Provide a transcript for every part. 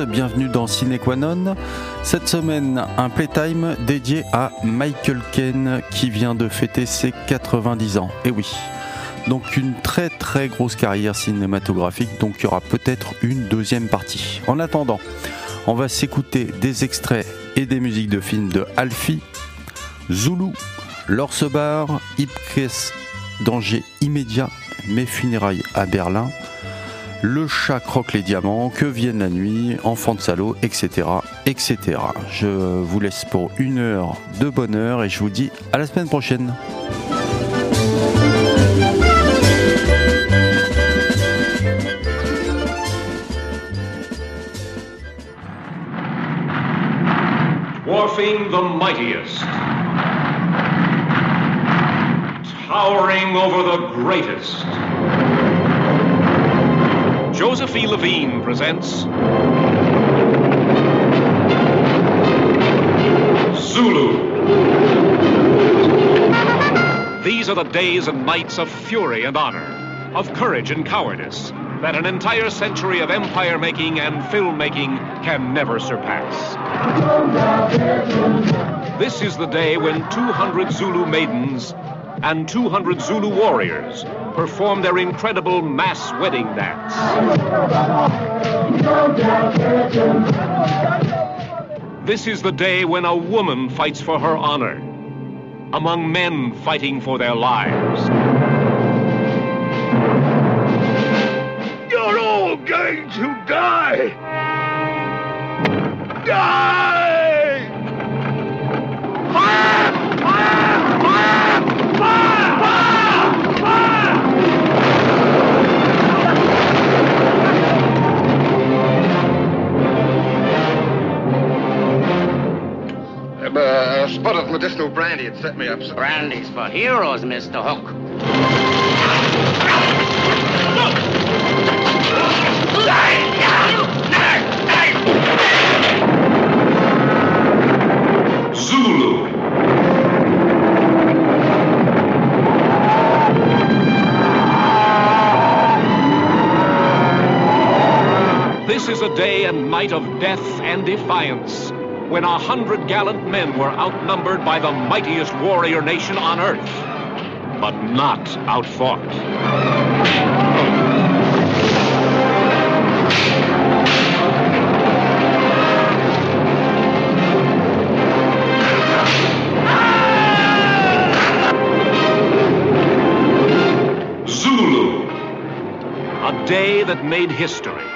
bienvenue dans Ciné Cette semaine, un playtime dédié à Michael Caine qui vient de fêter ses 90 ans. Et oui, donc une très très grosse carrière cinématographique, donc il y aura peut-être une deuxième partie. En attendant, on va s'écouter des extraits et des musiques de films de Alfie, Zulu, L'Orse Bar, Ipkes, Danger immédiat, Mes funérailles à Berlin, Le chat croque les diamants, Que vienne la nuit, Enfant de salaud, etc., etc. Je vous laisse pour une heure de bonheur et je vous dis à la semaine prochaine. dwarfing the mightiest, towering over the greatest. Joseph E. Levine presents Zulu. These are the days and nights of fury and honor, of courage and cowardice that an entire century of empire making and filmmaking can never surpass. This is the day when 200 Zulu maidens and 200 Zulu warriors perform their incredible mass wedding dance. This is the day when a woman fights for her honor among men fighting for their lives. You're all going to die! Die! Uh, spot of medicinal brandy had set me up, sir. Brandy's for heroes, Mr. Hook. Zulu. This is a day and night of death and defiance, when a hundred gallant men were outnumbered by the mightiest warrior nation on earth, but not outfought. Zulu. A day that made history.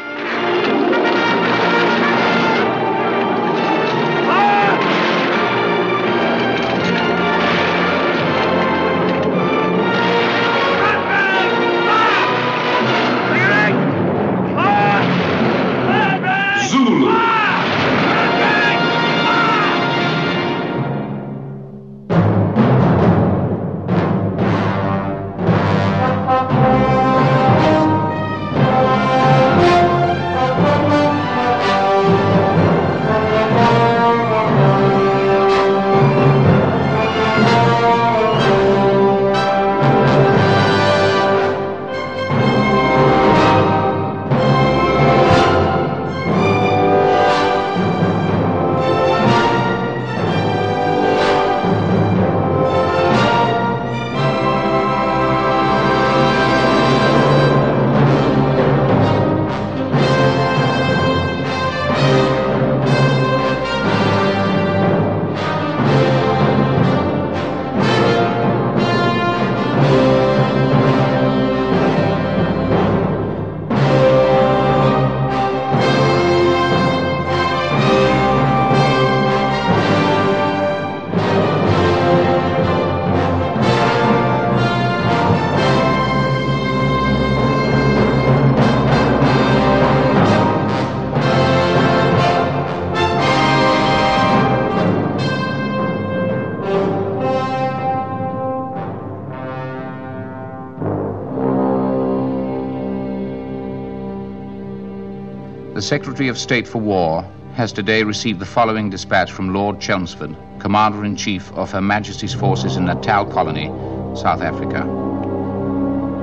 Secretary of State for War has today received the following dispatch from Lord Chelmsford, Commander in Chief of Her Majesty's forces in Natal Colony, South Africa.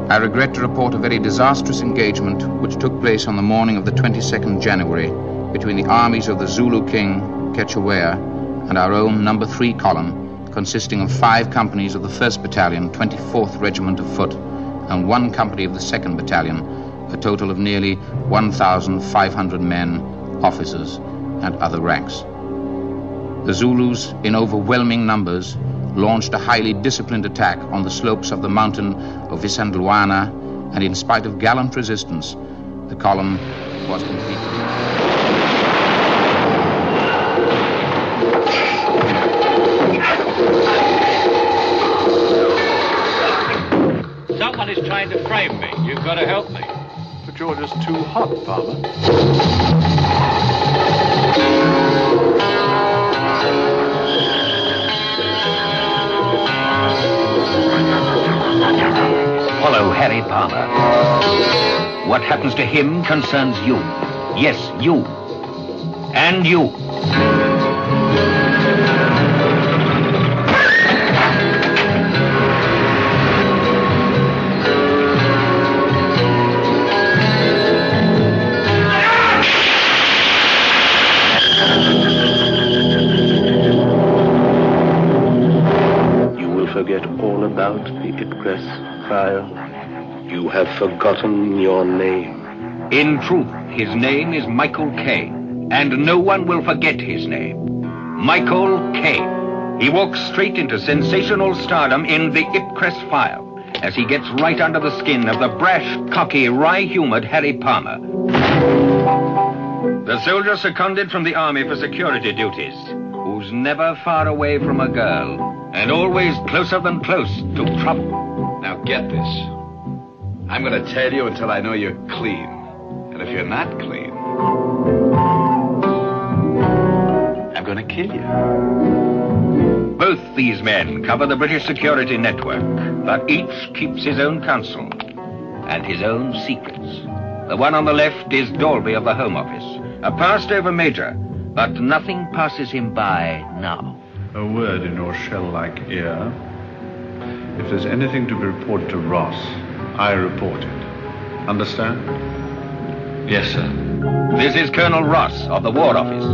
I regret to report a very disastrous engagement which took place on the morning of the 22nd January between the armies of the Zulu king, Cetshwayo, and our own number 3 column, consisting of five companies of the 1st Battalion, 24th Regiment of Foot, and one company of the 2nd Battalion, a total of nearly 1,500 men, officers, and other ranks. The Zulus, in overwhelming numbers, launched a highly disciplined attack on the slopes of the mountain of Isandlwana, and in spite of gallant resistance, the column was completed. Someone is trying to frame me. You've got to help me. You're too hot, Farmer. Follow Harry Palmer. What happens to him concerns you. Yes, you. And. You about the Ipcress file. You have forgotten your name. In truth, his name is Michael Caine, and no one will forget his name. Michael Caine. He walks straight into sensational stardom in the Ipcress file as he gets right under the skin of the brash, cocky, wry-humored Harry Palmer. The soldier seconded from the army for security duties, who's never far away from a girl, and always closer than close to trouble. Now get this. I'm going to tell you until I know you're clean. And if you're not clean, I'm going to kill you. Both these men cover the British security network, but each keeps his own counsel and his own secrets. The one on the left is Dalby of the Home Office, a passed over major, but nothing passes him by now. A word in your shell-like ear. If there's anything to be reported to Ross, I report it. Understand? Yes, sir. This is Colonel Ross of the War Office.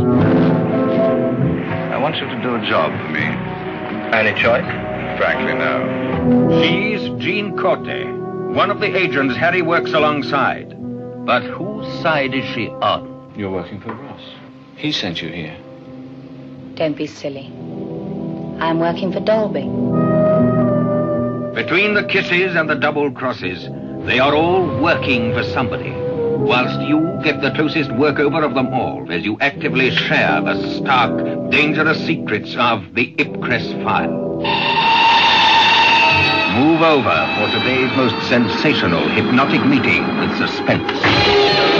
I want you to do a job for me. Any choice? Frankly, no. She's Jean Corte, one of the agents Harry works alongside. But whose side is she on? You're working for Ross. He sent you here. Don't be silly. I'm working for Dalby. Between the kisses and the double crosses, they are all working for somebody. Whilst you get the closest workover of them all as you actively share the stark, dangerous secrets of the Ipcress file. Move over for today's most sensational hypnotic meeting with suspense.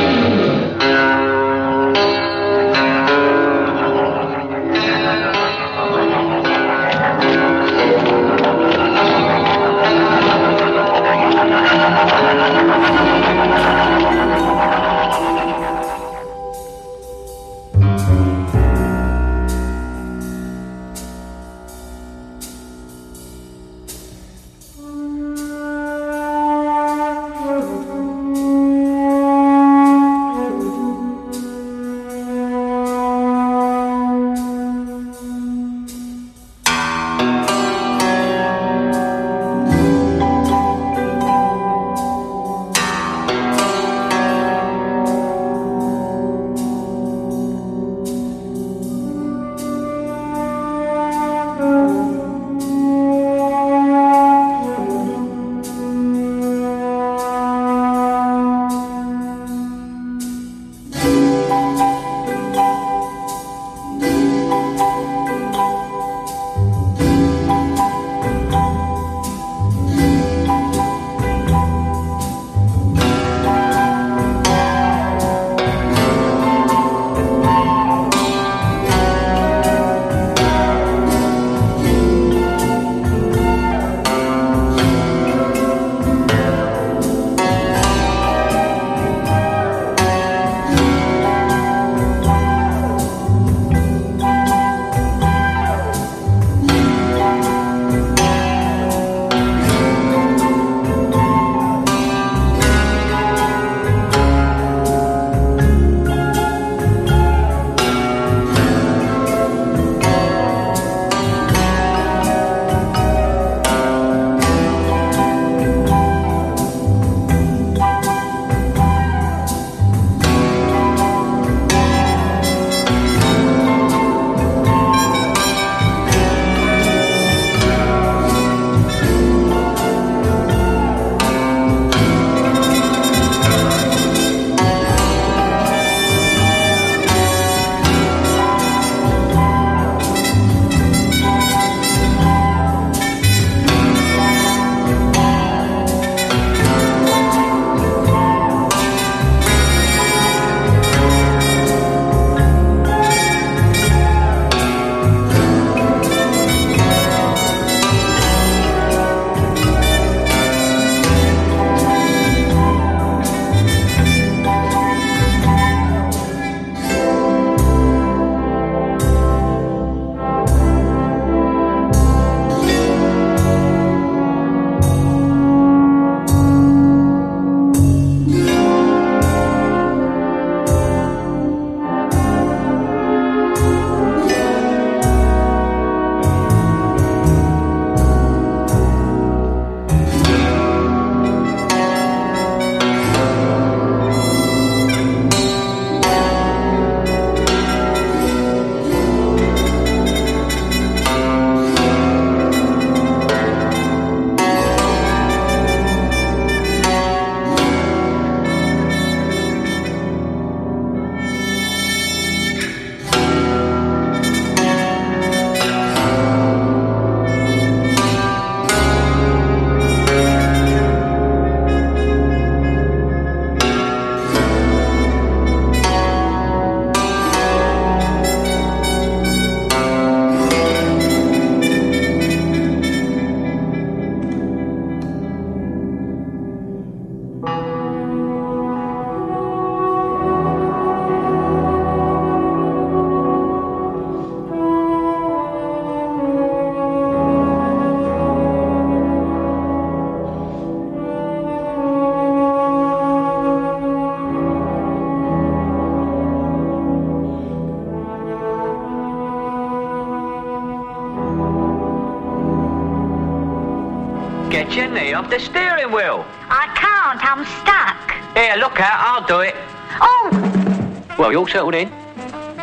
Settled in?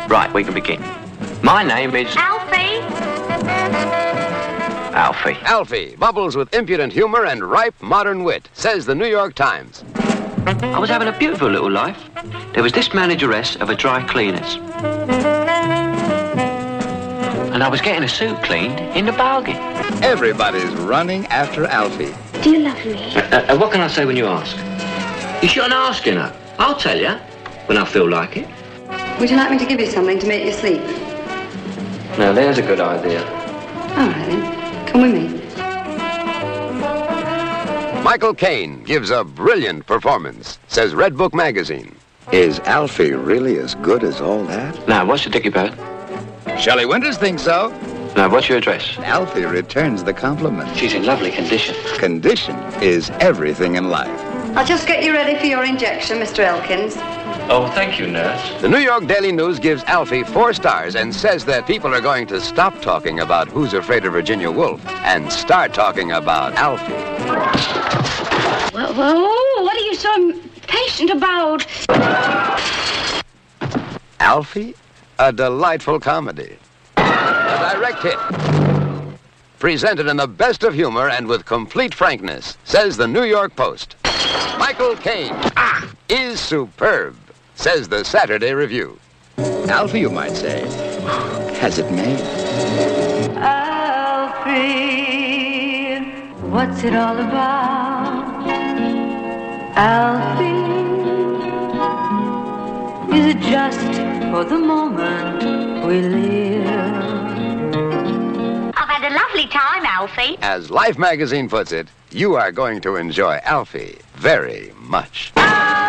Right, we can begin. My name is... Alfie? Alfie. Alfie bubbles with impudent humor and ripe modern wit, says the New York Times. I was having a beautiful little life. There was this manageress of a dry cleaners. And I was getting a suit cleaned in the bargain. Everybody's running after Alfie. Do you love me? Uh, uh, what can I say when you ask? You shouldn't ask, you know. I'll tell you when I feel like it. Would you like me to give you something to make you sleep? Now, there's a good idea. All right, then. Come with me. Michael Caine gives a brilliant performance, says Redbook magazine. Is Alfie really as good as all that? Now, what's your dicky bird? Shelley Winters thinks so. Now, what's your address? Alfie returns the compliment. She's in lovely condition. Condition is everything in life. I'll just get you ready for your injection, Mr. Elkins. Oh, thank you, nurse. The New York Daily News gives Alfie four stars and says that people are going to stop talking about Who's Afraid of Virginia Woolf and start talking about Alfie. Well, well, what are you so impatient about? Alfie, a delightful comedy. A direct hit. Presented in the best of humor and with complete frankness, says the New York Post. Michael Caine ah, is superb, says the Saturday Review. Alfie, you might say, has it made. Alfie, what's it all about? Alfie, is it just for the moment we live? I've had a lovely time, Alfie. As Life magazine puts it, you are going to enjoy Alfie very much. Hold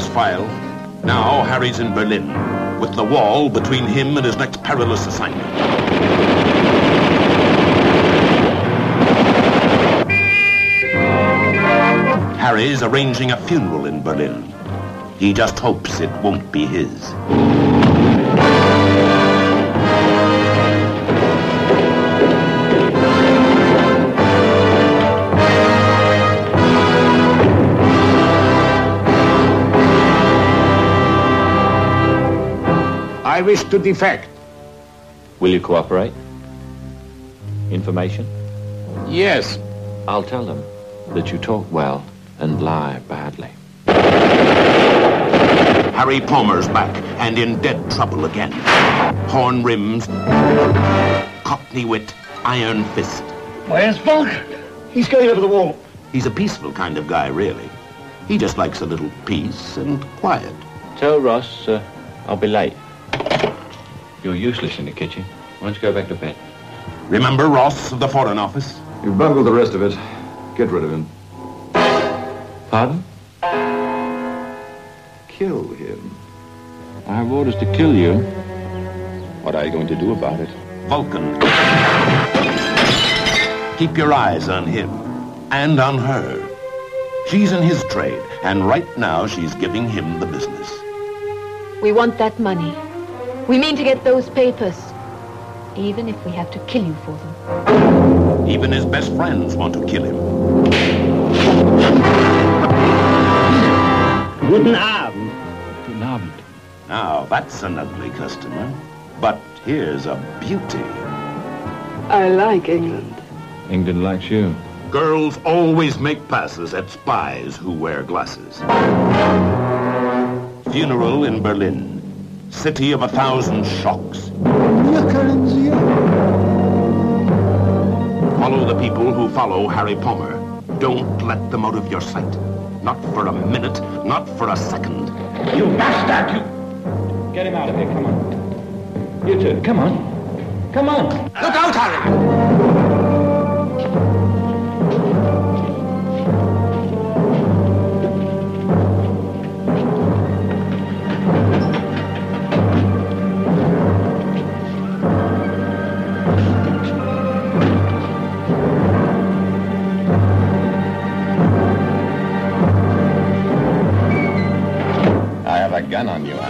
file? Now Harry's in Berlin, with the wall between him and his next perilous assignment. Harry's arranging a funeral in Berlin. He just hopes it won't be his. I wish to defect. Will you cooperate? Information? Yes. I'll tell them that you talk well and lie badly. Harry Palmer's back and in dead trouble again. Horn rims, cockney wit, iron fist. Where's Vulkan? He's going over the wall. He's a peaceful kind of guy, really. He just likes a little peace and quiet. Tell Ross uh, I'll be late. You're useless in the kitchen. Why don't you go back to bed? Remember Ross of the Foreign Office? You've bungled the rest of it. Get rid of him. Pardon? Kill him. I have orders to kill you. What are you going to do about it? Vulkan. Keep your eyes on him and on her. She's in his trade, and right now she's giving him the business. We want that money. We mean to get those papers. Even if we have to kill you for them. Even his best friends want to kill him. Guten Abend. Guten Abend. Now, that's an ugly customer. But here's a beauty. I like England. England likes you. Girls always make passes at spies who wear glasses. Funeral in Berlin. City of a thousand shocks. Follow the people who follow Harry Palmer. Don't let them out of your sight. Not for a minute, not for a second. You bastard! You... Get him out of here, come on. You two, come on. Come on. Look out, Harry! I have a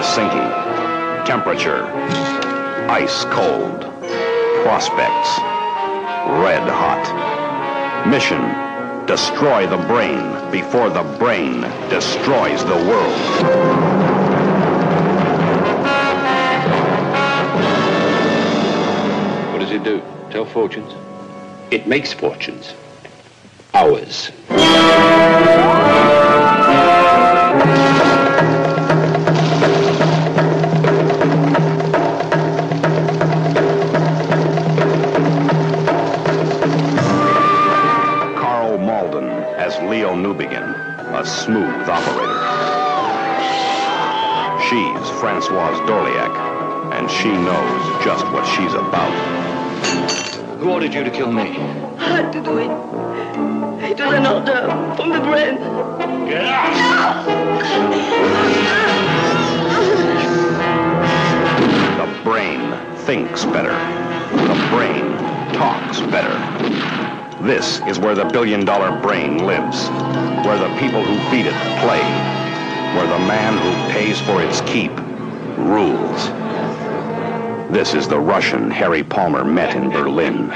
Helsinki. Temperature, ice cold. Prospects, red hot. Mission, destroy the brain before the brain destroys the world. What does it do? Tell fortunes? It makes fortunes. Ours. She's about. Who ordered you to kill me? I had to do it. It was an order from the brain. Get out! The brain thinks better. The brain talks better. This is where the billion dollar brain lives, where the people who feed it play, where the man who pays for its keep rules. This is the Russian Harry Palmer met in Berlin.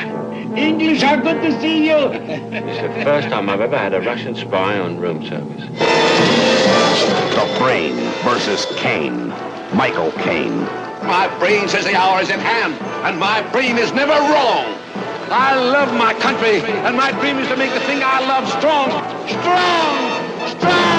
English, how good to see you. It's the first time I've ever had a Russian spy on room service. The brain versus Caine. Michael Caine. My brain says the hour is at hand, and my brain is never wrong. I love my country, and my dream is to make the thing I love strong. Strong! Strong!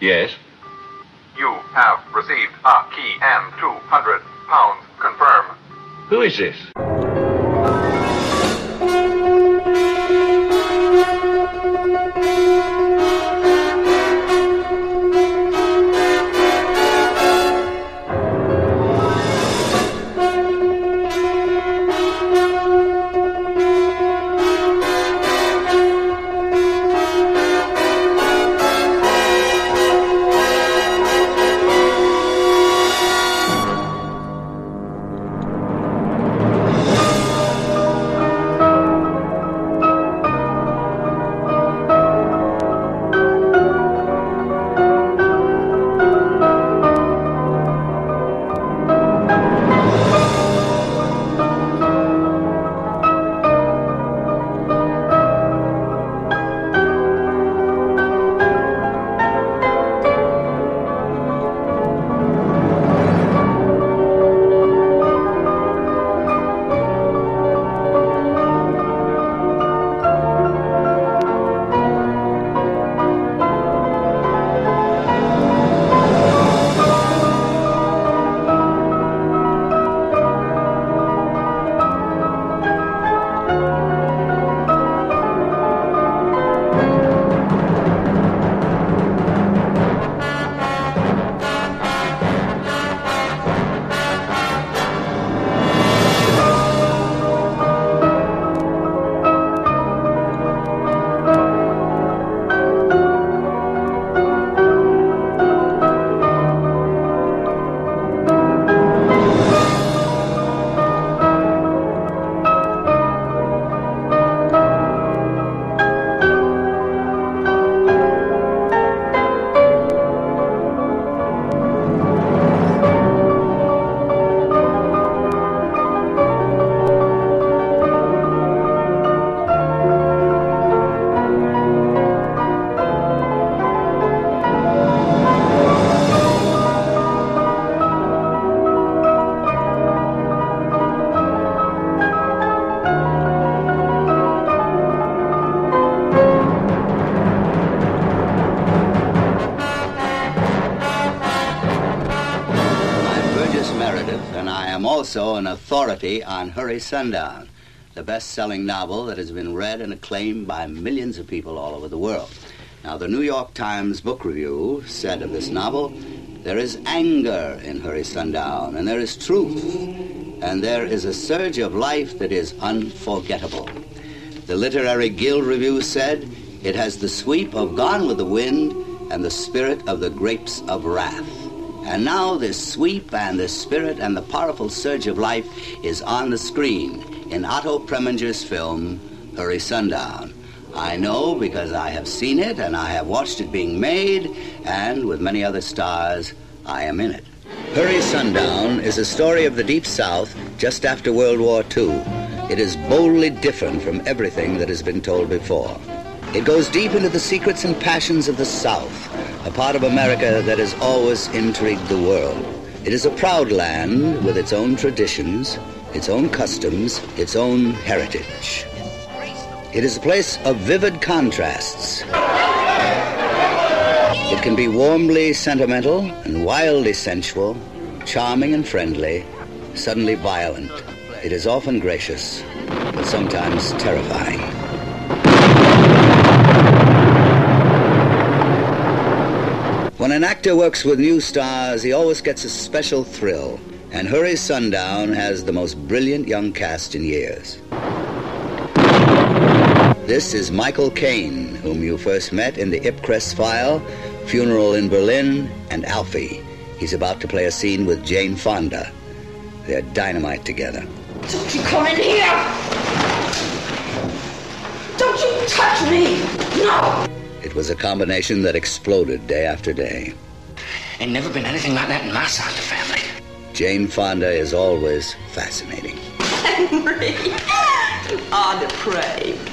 Yes? You have received a key and 200 pounds. Confirm. Who is this? On Hurry Sundown, the best selling novel that has been read and acclaimed by millions of people all over the world. Now, the New York Times Book Review said of this novel there is anger in Hurry Sundown, and there is truth, and there is a surge of life that is unforgettable. The Literary Guild Review said it has the sweep of Gone with the Wind and the spirit of the Grapes of Wrath. And now this sweep and this spirit and the powerful surge of life is on the screen in Otto Preminger's film, Hurry Sundown. I know because I have seen it and I have watched it being made, and with many other stars, I am in it. Hurry Sundown is a story of the Deep South just after World War II. It is boldly different from everything that has been told before. It goes deep into the secrets and passions of the South, a part of America that has always intrigued the world. It is a proud land with its own traditions, its own customs, its own heritage. It is a place of vivid contrasts. It can be warmly sentimental and wildly sensual, charming and friendly, suddenly violent. It is often gracious, but sometimes terrifying. When an actor works with new stars, he always gets a special thrill. And Hurry Sundown has the most brilliant young cast in years. This is Michael Caine, whom you first met in the Ipcress file, Funeral in Berlin, and Alfie. He's about to play a scene with Jane Fonda. They're dynamite together. Don't you come in here! Don't you touch me! No! It was a combination that exploded day after day. Ain't never been anything like that in my side of the family. Jane Fonda is always fascinating. Henry! you Ah, depraved.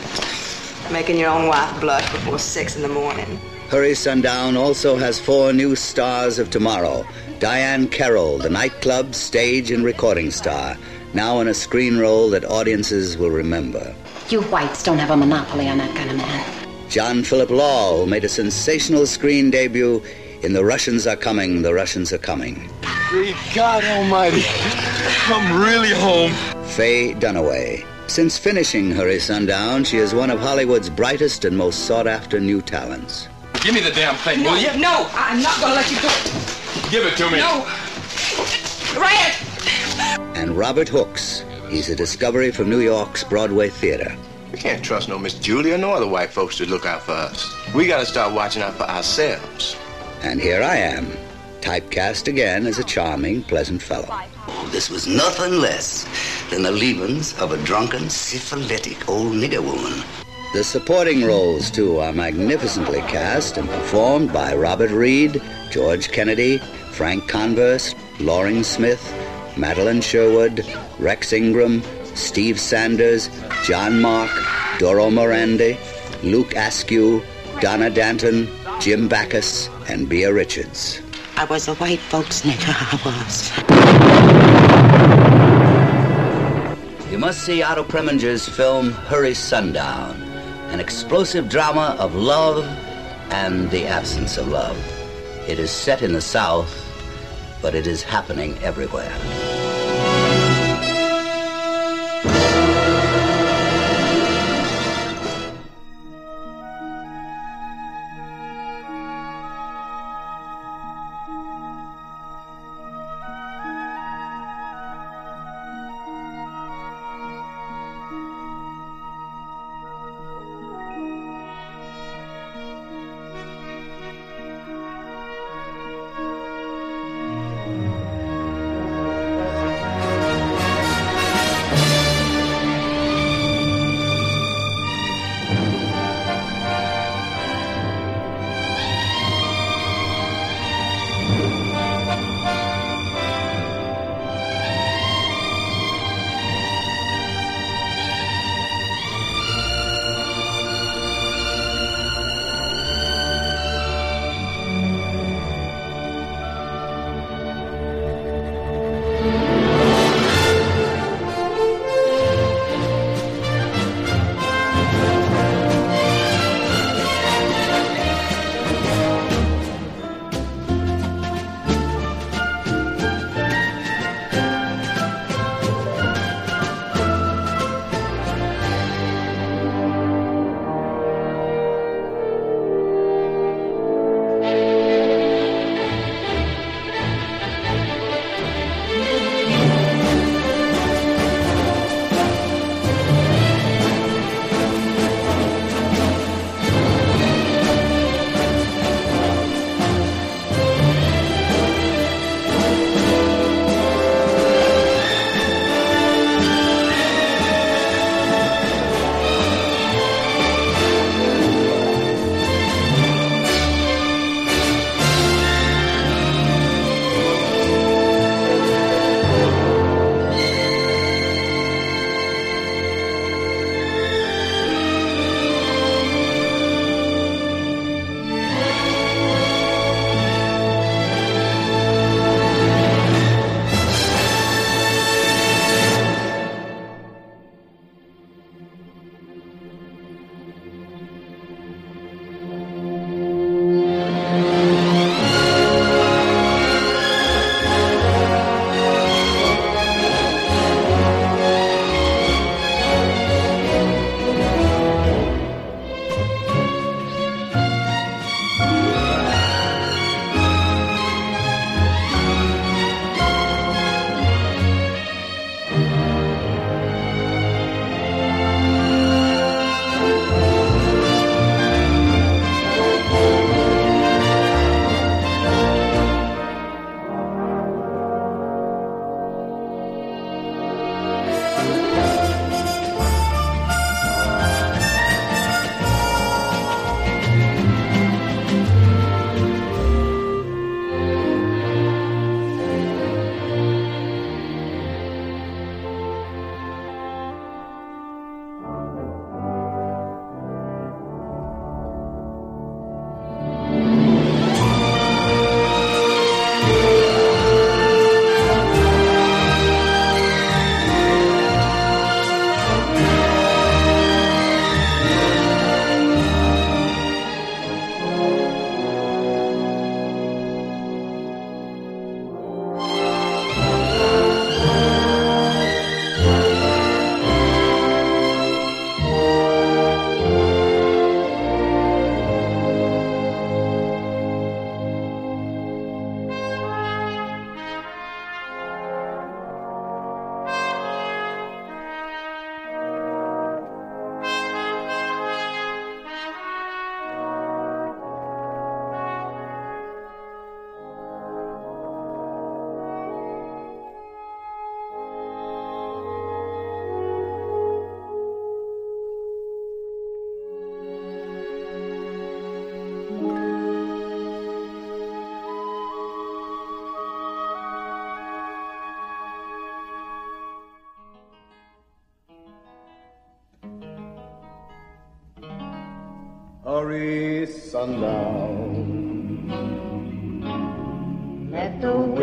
Making your own wife blush before six in the morning. Hurry Sundown also has four new stars of tomorrow. Diahann Carroll, the nightclub, stage, and recording star, now in a screen role that audiences will remember. You whites don't have a monopoly on that kind of man. John Philip Law, who made a sensational screen debut in The Russians Are Coming, The Russians Are Coming. Great God Almighty, I'm really home. Faye Dunaway. Since finishing Hurry Sundown, she is one of Hollywood's brightest and most sought after new talents. Give me the damn thing, will you? No, I'm not gonna let you do it. Give it to me. No. Right. And Robert Hooks. He's a discovery from New York's Broadway Theater. We can't trust no Miss Julia, nor other white folks to look out for us. We gotta start watching out for ourselves. And here I am, typecast again as a charming, pleasant fellow. Oh, this was nothing less than the leavings of a drunken, syphilitic old nigger woman. The supporting roles, too, are magnificently cast and performed by Robert Reed, George Kennedy, Frank Converse, Loring Smith, Madeline Sherwood, Rex Ingram, Steve Sanders, John Mark, Doro Merande, Luke Askew, Donna Danton, Jim Backus, and Beah Richards. I was a white folks nigger, I was. You must see Otto Preminger's film Hurry Sundown, an explosive drama of love and the absence of love. It is set in the South, but it is happening everywhere.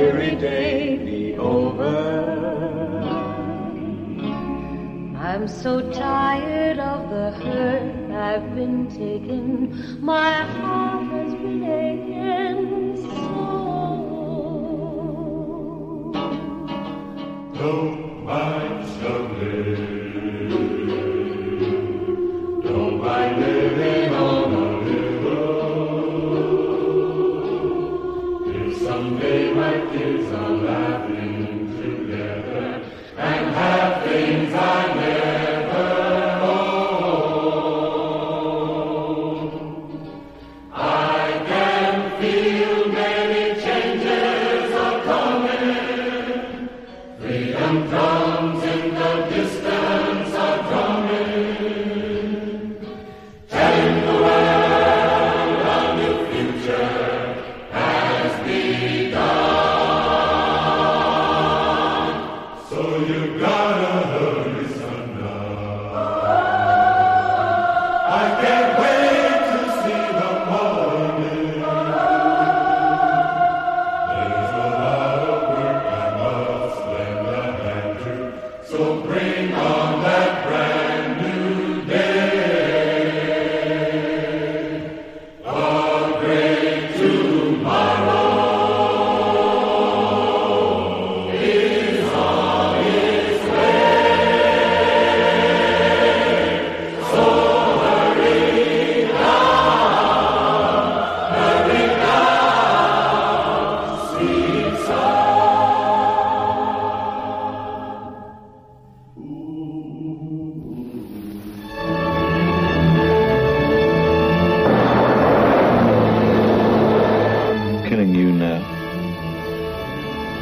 Weary day be over. I'm so tired of the hurt I've been taking. My heart has been aching so.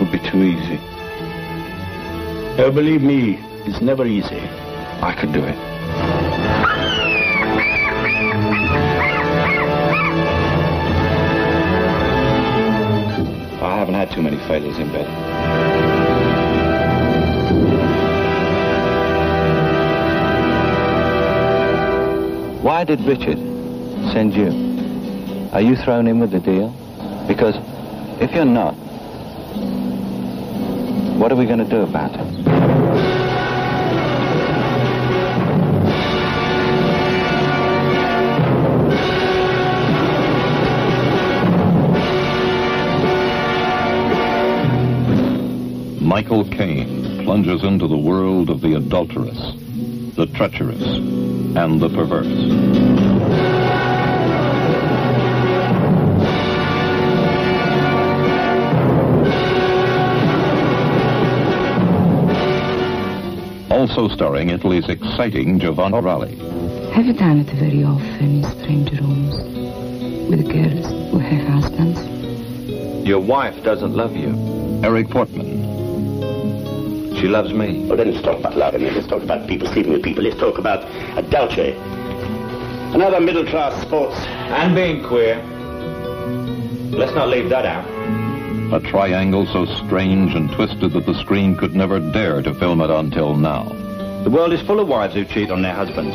Would be too easy. Oh, believe me, it's never easy. I could do it. I haven't had too many failures in bed. Why did Richard send you? Are you thrown in with the deal? Because if you're not, what are we going to do about it? Michael Caine plunges into the world of the adulterous, the treacherous, and the perverse. Also starring Italy's exciting Giovanna Ralli. Have you done it very often in strange rooms with girls who have husbands? Your wife doesn't love you. Eric Portman. She loves me. Well, then let's talk about love. I mean, let's talk about people sleeping with people. Let's talk about adultery. Another middle-class sports. And being queer. Let's not leave that out. A triangle so strange and twisted that the screen could never dare to film it until now. The world is full of wives who cheat on their husbands.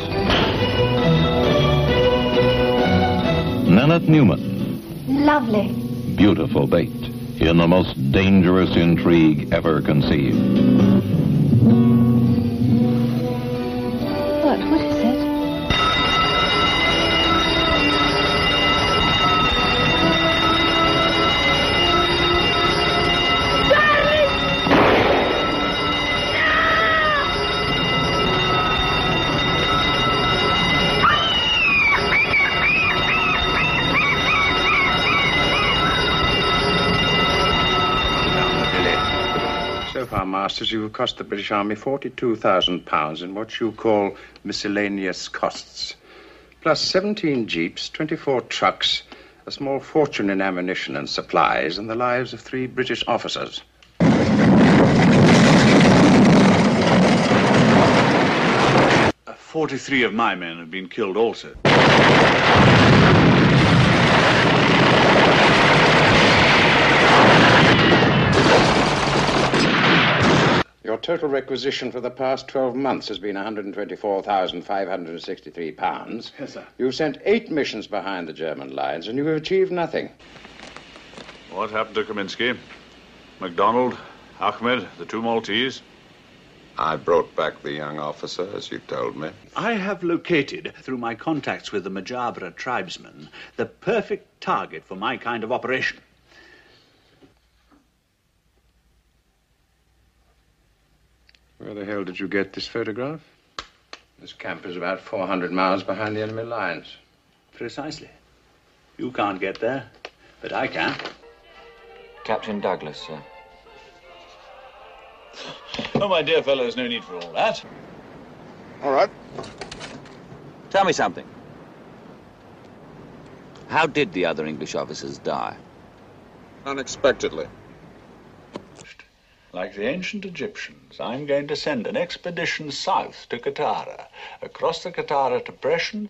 Nanette Newman, Lovely. beautiful bait in the most dangerous intrigue ever conceived. Masters, you have cost the British Army £42,000 in what you call miscellaneous costs. Plus 17 jeeps, 24 trucks, a small fortune in ammunition and supplies, and the lives of three British officers. Forty-three of my men have been killed also. Total requisition for the past 12 months has been 124,563 pounds. Yes, sir. You've sent eight missions behind the German lines, and you have achieved nothing. What happened to Kaminsky? MacDonald, Ahmed, the two Maltese? I brought back the young officer, as you told me. I have located, through my contacts with the Majabra tribesmen, the perfect target for my kind of operation. Where the hell did you get this photograph? This camp is about 400 miles behind the enemy lines. Precisely. You can't get there, but I can. Captain Douglas, sir. Oh, my dear fellow, there's no need for all that. All right. Tell me something. How did the other English officers die? Unexpectedly. Like the ancient Egyptians, I'm going to send an expedition south to Qattara, across the Qattara Depression,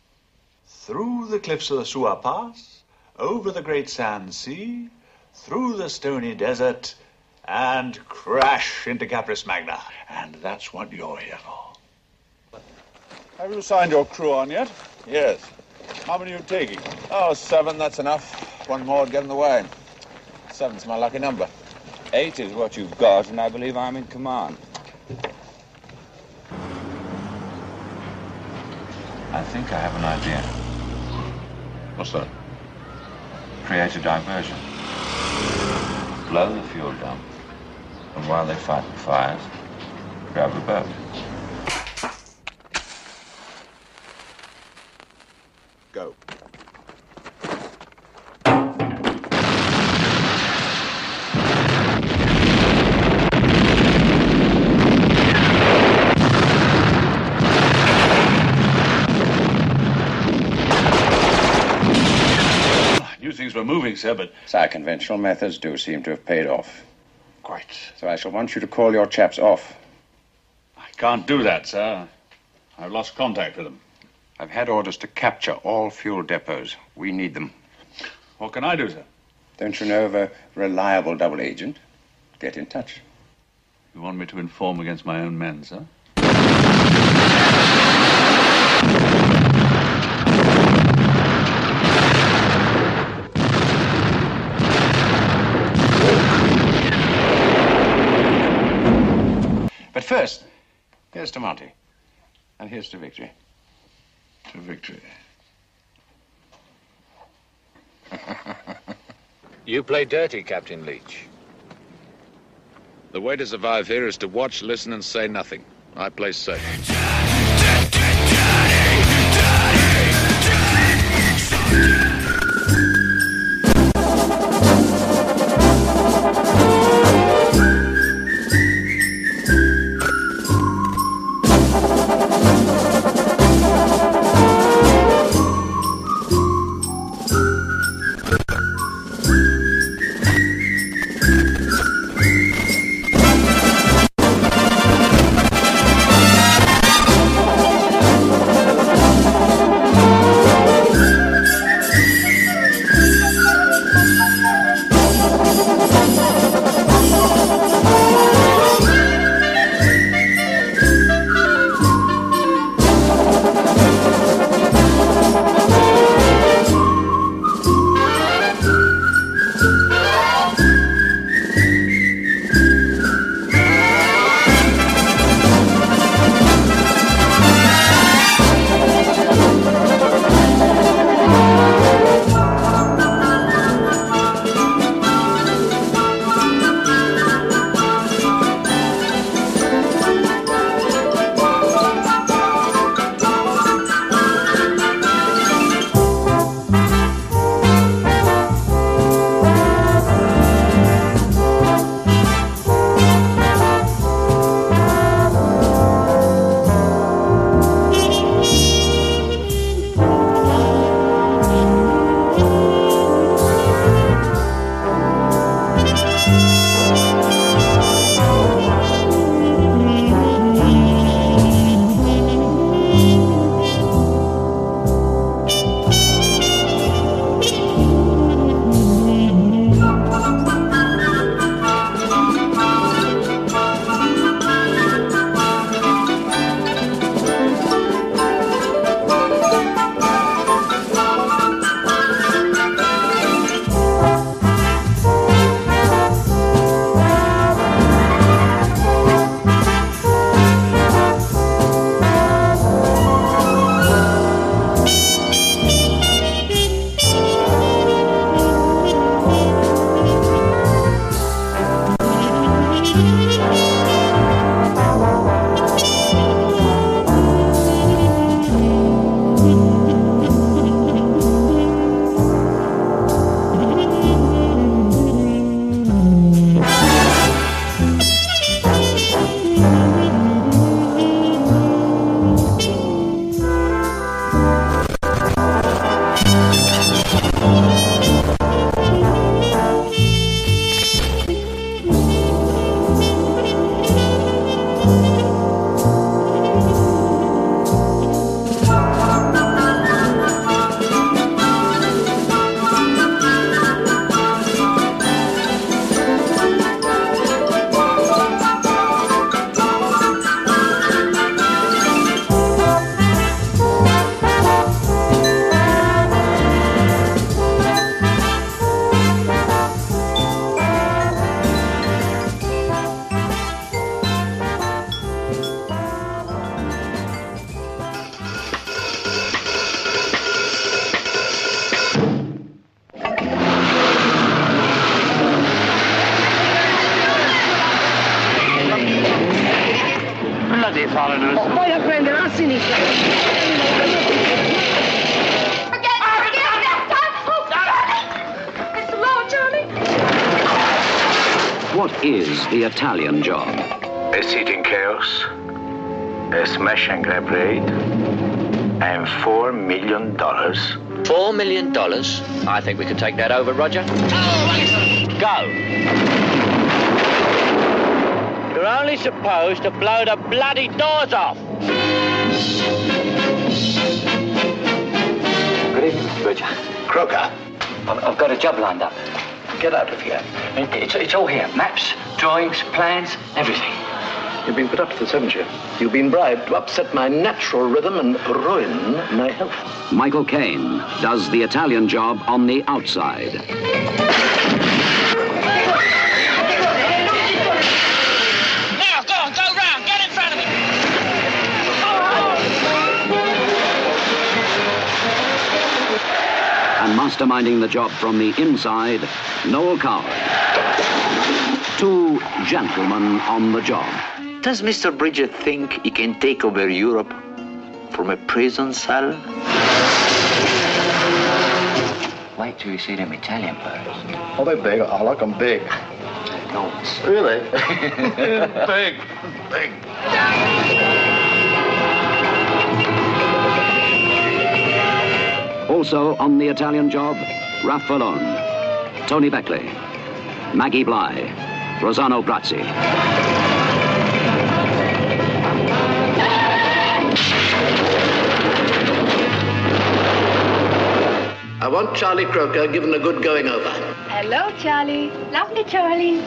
through the cliffs of the Suwa Pass, over the Great Sand Sea, through the stony desert, and crash into Capris Magna. And that's what you're here for. Have you signed your crew on yet? Yes. How many are you taking? Oh, seven, that's enough. One more would get in the way. Seven's my lucky number. Eight is what you've got, and I believe I'm in command. I think I have an idea. What's that? Create a diversion. Blow the fuel dump. And while they fight the fires, grab a boat. Go. Things were moving, sir, but Our conventional methods do seem to have paid off. quite. So I shall want you to call your chaps off. I can't do that, sir. I've lost contact with them. I've had orders to capture all fuel depots. We need them. What can I do, sir? Don't you know of a reliable double agent? Get in touch. You want me to inform against my own men, sir? First, here's to Monty. And here's to victory. To victory. You play dirty, Captain Leech. The way to survive here is to watch, listen, and say nothing. I play safe. The Italian job? A seating chaos, a smash and grab raid, and four million dollars. Four million dollars? I think we can take that over, Roger. Go. You're only supposed to blow the bloody doors off. Good evening, Roger. Croker. I've, I've got a job lined up. Get out of here. It's, it's all here. Maps, drawings, plans, everything. You've been put up to this, haven't you? You've been bribed to upset my natural rhythm and ruin my health. Michael Caine does the Italian job on the outside. Now, go go round. Get in front of me. And masterminding the job from the inside, Noel Coward. Two gentlemen on the job. Does Mr. Bridger think he can take over Europe from a prison cell? Wait till you see them Italian birds. Oh, they're big. I like them big. Enormous. Really? big, big. Also on the Italian job, Raf Vallone, Tony Beckley, Maggie Blye, Rossano Brazzi. I want Charlie Croker given a good going over. Hello, Charlie. Lovely, Charlie.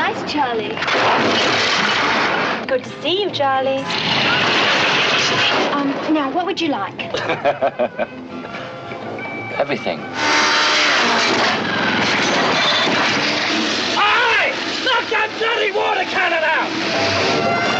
Nice, Charlie. Good to see you, Charlie. Um, now, what would you like? Everything. Bloody water cannon out!